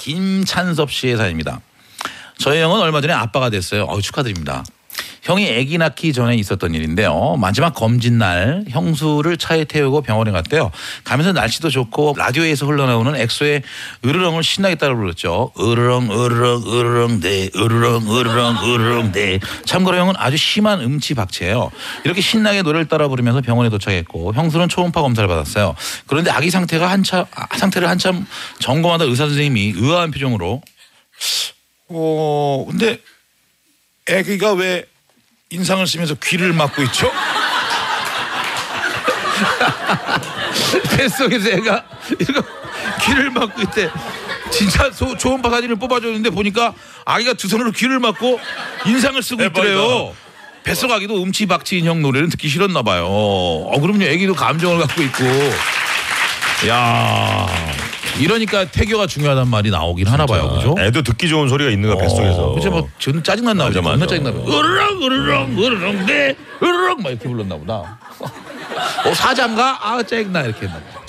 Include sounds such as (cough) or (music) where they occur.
김찬섭 씨의 사연입니다. 저희 형은 얼마 전에 아빠가 됐어요. 어 축하드립니다. 형이 아기 낳기 전에 있었던 일인데요. 마지막 검진 날 형수를 차에 태우고 병원에 갔대요. 가면서 날씨도 좋고 라디오에서 흘러나오는 엑소의 으르렁을 신나게 따라 불렀죠. 으르렁 으르렁 으르렁 네 으르렁 으르렁 으르렁 네. 참고로 형은 아주 심한 음치 박치예요. 이렇게 신나게 노래를 따라 부르면서 병원에 도착했고 형수는 초음파 검사를 받았어요. 그런데 아기 상태가 한참 아, 상태를 한참 점검하다 의사 선생님이 의아한 표정으로 어 근데 아기가 왜 인상을 쓰면서 귀를 막고 있죠? (laughs) 뱃속에서 애가 이거 귀를 막고 있대. 진짜 소, 초음파 사진을 뽑아줬는데 보니까 아기가 두 손으로 귀를 막고 인상을 쓰고 있더래요. 뱃속 아기도 음치 박치 인형 노래는 듣기 싫었나 봐요. 어 그럼요. 아기도 감정을 갖고 있고. 야 이러니까 태교가 중요하단 말이 나오긴 하나 봐요. 그죠? 애도 듣기 좋은 소리가 있는 거야 뱃속에서. 그죠? 뭐 저는 짜증났나 보죠. 맞아, 맞아. 짜증나 봐. 으르렁 으르렁 으르렁 네 으르렁 막 이렇게 불렀나 보다. (laughs) 어 사장가 아 짜증나 이렇게 했나 보다.